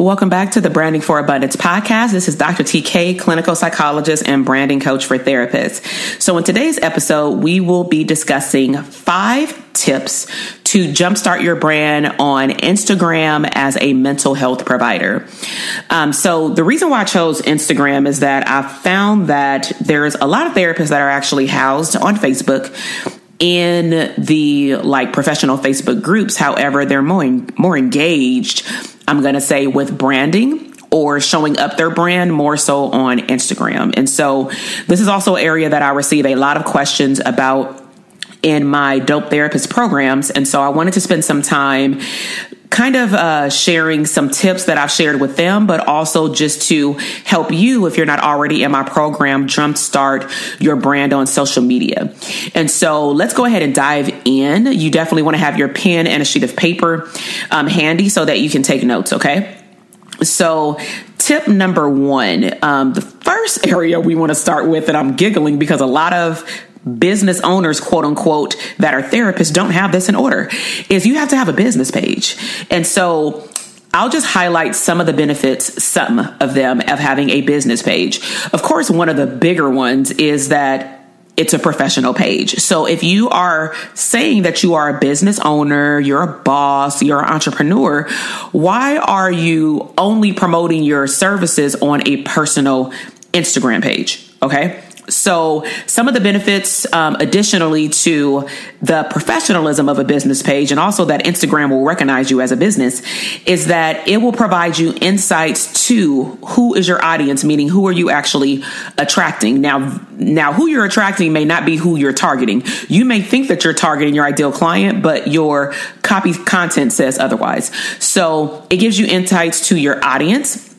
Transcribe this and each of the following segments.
Welcome back to the Branding for Abundance podcast. This is Dr. TK, clinical psychologist and branding coach for therapists. So, in today's episode, we will be discussing five tips to jumpstart your brand on Instagram as a mental health provider. Um, so, the reason why I chose Instagram is that I found that there's a lot of therapists that are actually housed on Facebook in the like professional Facebook groups. However, they're more more engaged I'm going to say with branding or showing up their brand more so on Instagram. And so this is also an area that I receive a lot of questions about in my dope therapist programs. And so I wanted to spend some time kind of uh, sharing some tips that I've shared with them, but also just to help you, if you're not already in my program, jumpstart your brand on social media. And so let's go ahead and dive in. You definitely want to have your pen and a sheet of paper um, handy so that you can take notes, okay? So, tip number one, um, the first area we want to start with, and I'm giggling because a lot of business owners, quote unquote, that are therapists don't have this in order is you have to have a business page. And so I'll just highlight some of the benefits, some of them, of having a business page. Of course, one of the bigger ones is that it's a professional page. So if you are saying that you are a business owner, you're a boss, you're an entrepreneur, why are you only promoting your services on a personal Instagram page? Okay. So, some of the benefits, um, additionally to the professionalism of a business page, and also that Instagram will recognize you as a business, is that it will provide you insights to who is your audience, meaning who are you actually attracting. Now, now who you're attracting may not be who you're targeting. You may think that you're targeting your ideal client, but your copy content says otherwise. So, it gives you insights to your audience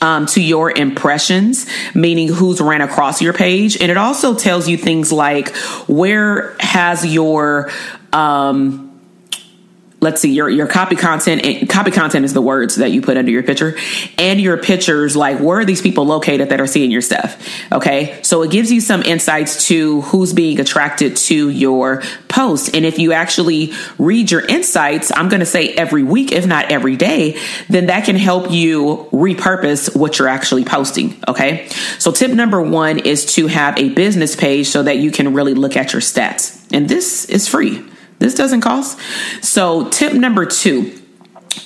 um, to your impressions, meaning who's ran across your page. And it also tells you things like where has your, um, let's see your your copy content copy content is the words that you put under your picture and your pictures like where are these people located that are seeing your stuff okay? So it gives you some insights to who's being attracted to your post and if you actually read your insights i'm going to say every week if not every day then that can help you repurpose what you're actually posting okay? So tip number 1 is to have a business page so that you can really look at your stats and this is free this doesn't cost. So, tip number two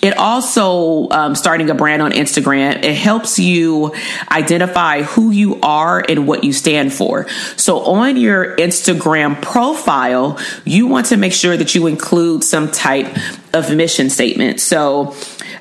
it also um, starting a brand on instagram it helps you identify who you are and what you stand for so on your instagram profile you want to make sure that you include some type of mission statement so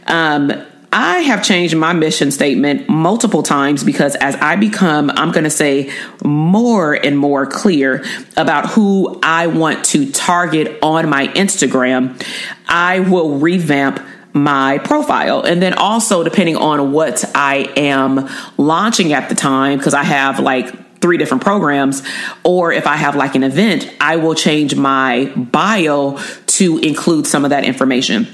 um, I have changed my mission statement multiple times because as I become, I'm going to say more and more clear about who I want to target on my Instagram, I will revamp my profile. And then also, depending on what I am launching at the time, because I have like three different programs, or if I have like an event, I will change my bio to include some of that information.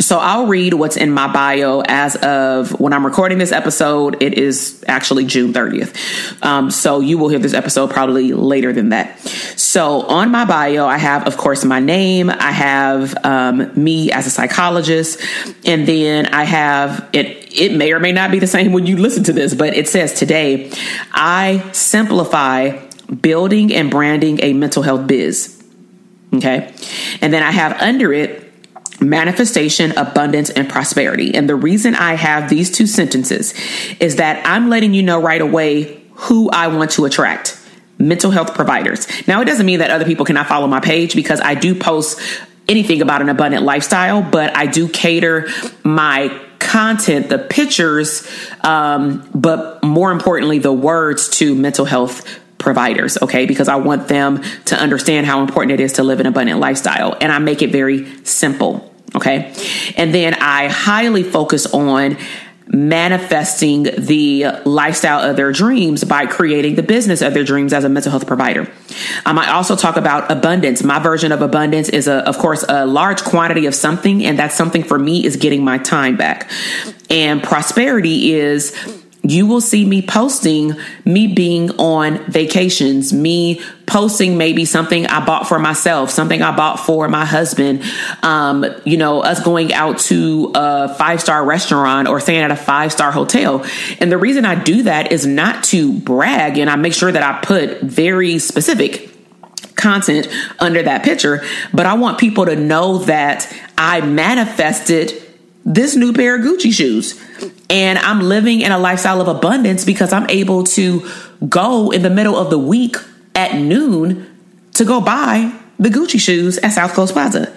So I'll read what's in my bio as of when I'm recording this episode. It is actually June 30th. Um, so you will hear this episode probably later than that. So on my bio, I have, of course, my name. I have um, me as a psychologist, and then I have it. It may or may not be the same when you listen to this, but it says today, I simplify building and branding a mental health biz. Okay, and then I have under it manifestation, abundance, and prosperity. And the reason I have these two sentences is that I'm letting you know right away who I want to attract mental health providers. Now, it doesn't mean that other people cannot follow my page because I do post anything about an abundant lifestyle, but I do cater my content, the pictures, um, but more importantly, the words to mental health providers, okay? Because I want them to understand how important it is to live an abundant lifestyle. And I make it very simple, okay? And then I highly focus on manifesting the lifestyle of their dreams by creating the business of their dreams as a mental health provider. Um, I also talk about abundance. My version of abundance is, a, of course, a large quantity of something, and that something for me is getting my time back. And prosperity is you will see me posting me being on vacations, me posting maybe something I bought for myself, something I bought for my husband, um, you know, us going out to a five star restaurant or staying at a five star hotel. And the reason I do that is not to brag, and I make sure that I put very specific content under that picture, but I want people to know that I manifested this new pair of Gucci shoes. And I'm living in a lifestyle of abundance because I'm able to go in the middle of the week at noon to go buy the Gucci shoes at South Coast Plaza.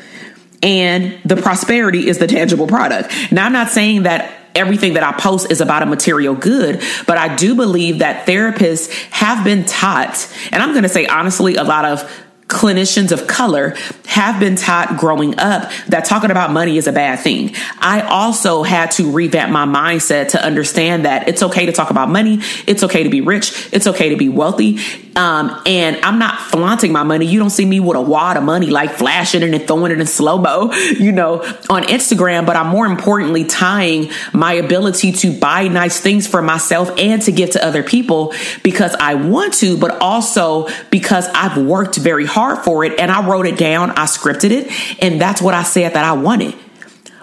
And the prosperity is the tangible product. Now, I'm not saying that everything that I post is about a material good, but I do believe that therapists have been taught, and I'm going to say honestly, a lot of clinicians of color have been taught growing up that talking about money is a bad thing. I also had to revamp my mindset to understand that it's okay to talk about money. It's okay to be rich. It's okay to be wealthy. Um, and I'm not flaunting my money. You don't see me with a wad of money, like flashing it and throwing it in slow mo, you know, on Instagram. But I'm more importantly tying my ability to buy nice things for myself and to give to other people because I want to, but also because I've worked very hard for it and I wrote it down. I scripted it. And that's what I said that I wanted.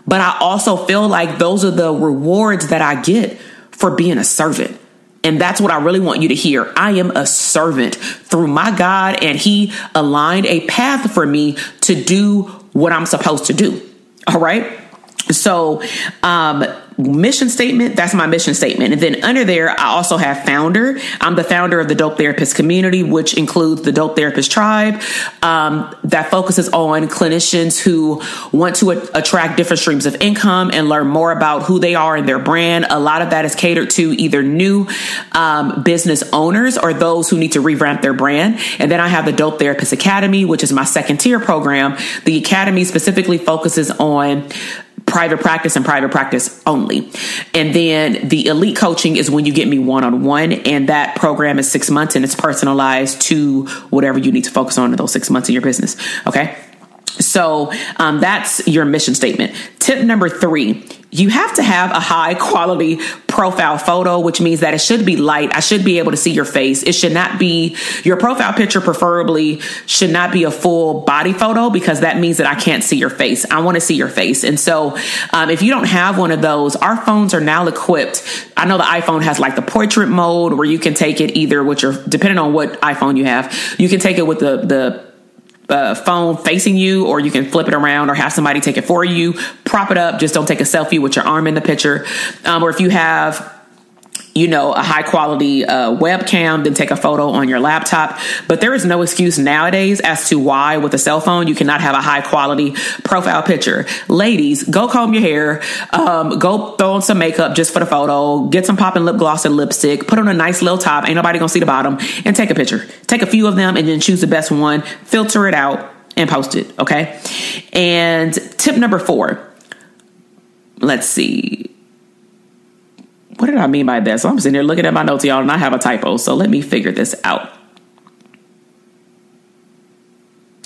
But I also feel like those are the rewards that I get for being a servant. And that's what I really want you to hear. I am a servant through my God, and He aligned a path for me to do what I'm supposed to do. All right. So, um, mission statement, that's my mission statement. And then under there, I also have founder. I'm the founder of the Dope Therapist community, which includes the Dope Therapist tribe um, that focuses on clinicians who want to a- attract different streams of income and learn more about who they are and their brand. A lot of that is catered to either new um, business owners or those who need to revamp their brand. And then I have the Dope Therapist Academy, which is my second tier program. The Academy specifically focuses on private practice and private practice only. And then the elite coaching is when you get me one on one, and that program is six months and it's personalized to whatever you need to focus on in those six months in your business. Okay. So um, that's your mission statement. Tip number three you have to have a high quality profile photo, which means that it should be light. I should be able to see your face. It should not be your profile picture, preferably, should not be a full body photo because that means that I can't see your face. I want to see your face. And so, um, if you don't have one of those, our phones are now equipped. I know the iPhone has like the portrait mode where you can take it either with your, depending on what iPhone you have, you can take it with the, the, uh, phone facing you, or you can flip it around or have somebody take it for you. Prop it up. Just don't take a selfie with your arm in the picture. Um, or if you have you know, a high quality uh, webcam, then take a photo on your laptop. But there is no excuse nowadays as to why, with a cell phone, you cannot have a high quality profile picture. Ladies, go comb your hair, um, go throw on some makeup just for the photo, get some popping lip gloss and lipstick, put on a nice little top, ain't nobody gonna see the bottom, and take a picture. Take a few of them and then choose the best one, filter it out, and post it, okay? And tip number four, let's see what did I mean by this? So I'm sitting here looking at my notes, y'all, and I have a typo. So let me figure this out.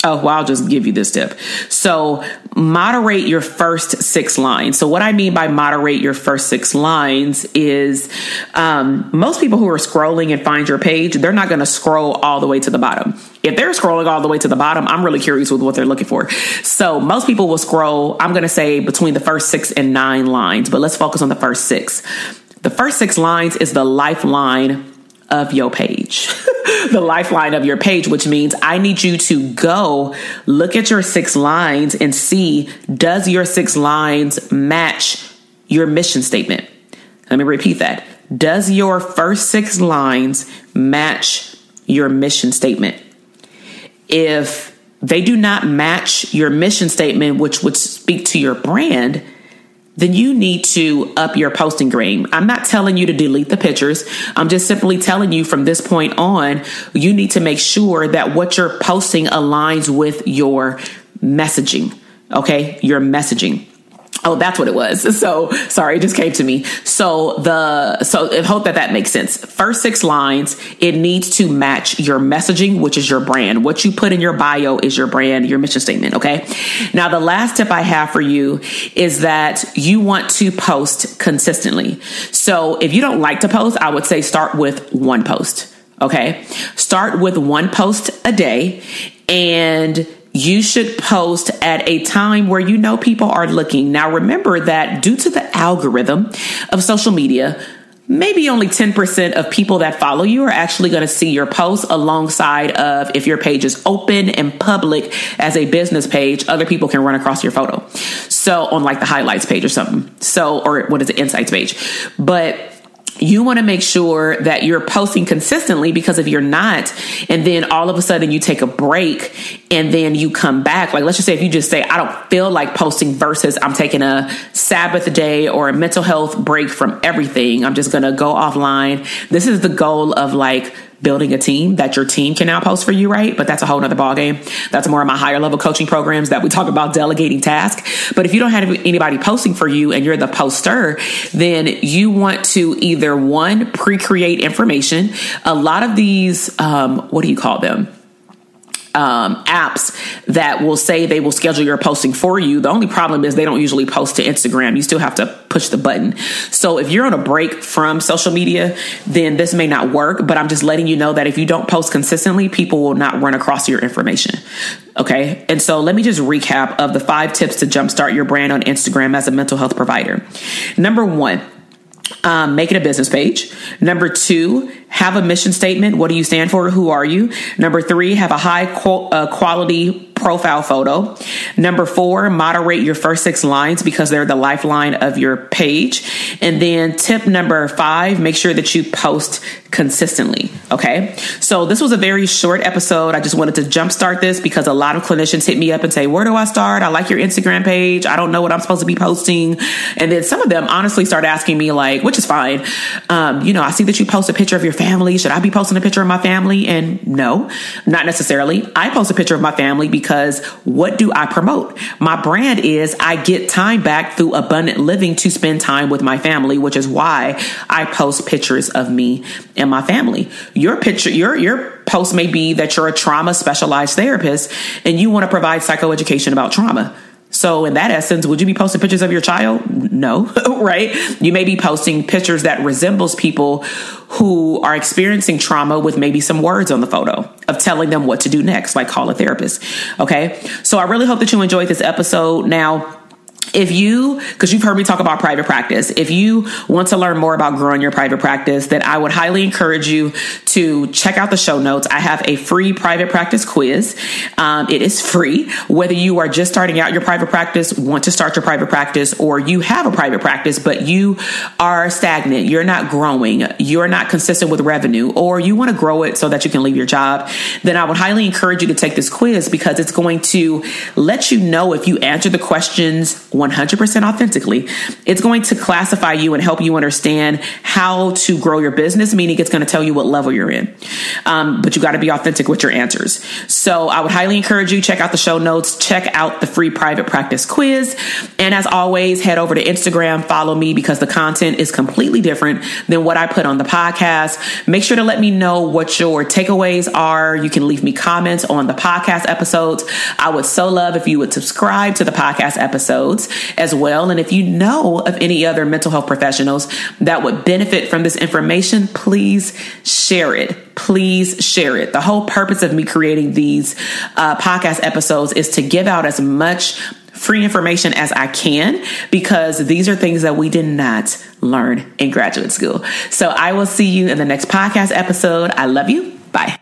Oh, well, I'll just give you this tip. So, moderate your first six lines. So, what I mean by moderate your first six lines is um, most people who are scrolling and find your page, they're not going to scroll all the way to the bottom. If they're scrolling all the way to the bottom, I'm really curious with what they're looking for. So, most people will scroll, I'm going to say between the first six and nine lines, but let's focus on the first six. The first six lines is the lifeline of your page. the lifeline of your page, which means I need you to go look at your six lines and see does your six lines match your mission statement? Let me repeat that. Does your first six lines match your mission statement? If they do not match your mission statement, which would speak to your brand, then you need to up your posting game. I'm not telling you to delete the pictures. I'm just simply telling you from this point on, you need to make sure that what you're posting aligns with your messaging. Okay, your messaging. Oh, that's what it was. So sorry, it just came to me. So the so I hope that that makes sense. First six lines, it needs to match your messaging, which is your brand. What you put in your bio is your brand, your mission statement. Okay. Now the last tip I have for you is that you want to post consistently. So if you don't like to post, I would say start with one post. Okay. Start with one post a day and you should post at a time where you know people are looking. Now, remember that due to the algorithm of social media, maybe only 10% of people that follow you are actually going to see your post alongside of if your page is open and public as a business page other people can run across your photo. So on like the highlights page or something. So or what is it insights page. But you want to make sure that you're posting consistently because if you're not, and then all of a sudden you take a break and then you come back, like let's just say if you just say, I don't feel like posting versus I'm taking a Sabbath day or a mental health break from everything, I'm just going to go offline. This is the goal of like, building a team that your team can now post for you, right? But that's a whole nother ballgame. That's more of my higher level coaching programs that we talk about delegating tasks. But if you don't have anybody posting for you and you're the poster, then you want to either one, pre-create information. A lot of these, um, what do you call them? Um, apps that will say they will schedule your posting for you. The only problem is they don't usually post to Instagram. You still have to push the button. So if you're on a break from social media, then this may not work. But I'm just letting you know that if you don't post consistently, people will not run across your information. Okay. And so let me just recap of the five tips to jumpstart your brand on Instagram as a mental health provider. Number one, um, make it a business page. Number two, have a mission statement. What do you stand for? Who are you? Number three, have a high qual- uh, quality profile photo. Number four, moderate your first six lines because they're the lifeline of your page. And then tip number five, make sure that you post consistently. Okay. So this was a very short episode. I just wanted to jumpstart this because a lot of clinicians hit me up and say, Where do I start? I like your Instagram page. I don't know what I'm supposed to be posting. And then some of them honestly start asking me, like, which is fine. Um, you know, I see that you post a picture of your family. Should I be posting a picture of my family? And no, not necessarily. I post a picture of my family because what do I promote? My brand is I get time back through abundant living to spend time with my family, which is why I post pictures of me and my family. Your picture, your your post may be that you're a trauma specialized therapist and you want to provide psychoeducation about trauma. So, in that essence, would you be posting pictures of your child? No, right? You may be posting pictures that resembles people who are experiencing trauma with maybe some words on the photo of telling them what to do next, like call a therapist. Okay. So, I really hope that you enjoyed this episode. Now, if you, because you've heard me talk about private practice, if you want to learn more about growing your private practice, then I would highly encourage you to check out the show notes. I have a free private practice quiz. Um, it is free, whether you are just starting out your private practice, want to start your private practice, or you have a private practice, but you are stagnant, you're not growing, you're not consistent with revenue, or you want to grow it so that you can leave your job, then I would highly encourage you to take this quiz because it's going to let you know if you answer the questions 100% authentically, it's going to classify you and help you understand how to grow your business, meaning it's going to tell you what level you're in. Um, but you got to be authentic with your answers. So I would highly encourage you check out the show notes, check out the free private practice quiz. And as always, head over to Instagram, follow me because the content is completely different than what I put on the podcast. Make sure to let me know what your takeaways are. You can leave me comments on the podcast episodes. I would so love if you would subscribe to the podcast episodes as well. And if you know of any other mental health professionals that would benefit from this information, please share it. Please share it. The whole purpose of me creating these uh, podcast episodes is to give out as much free information as I can because these are things that we did not learn in graduate school. So I will see you in the next podcast episode. I love you. Bye.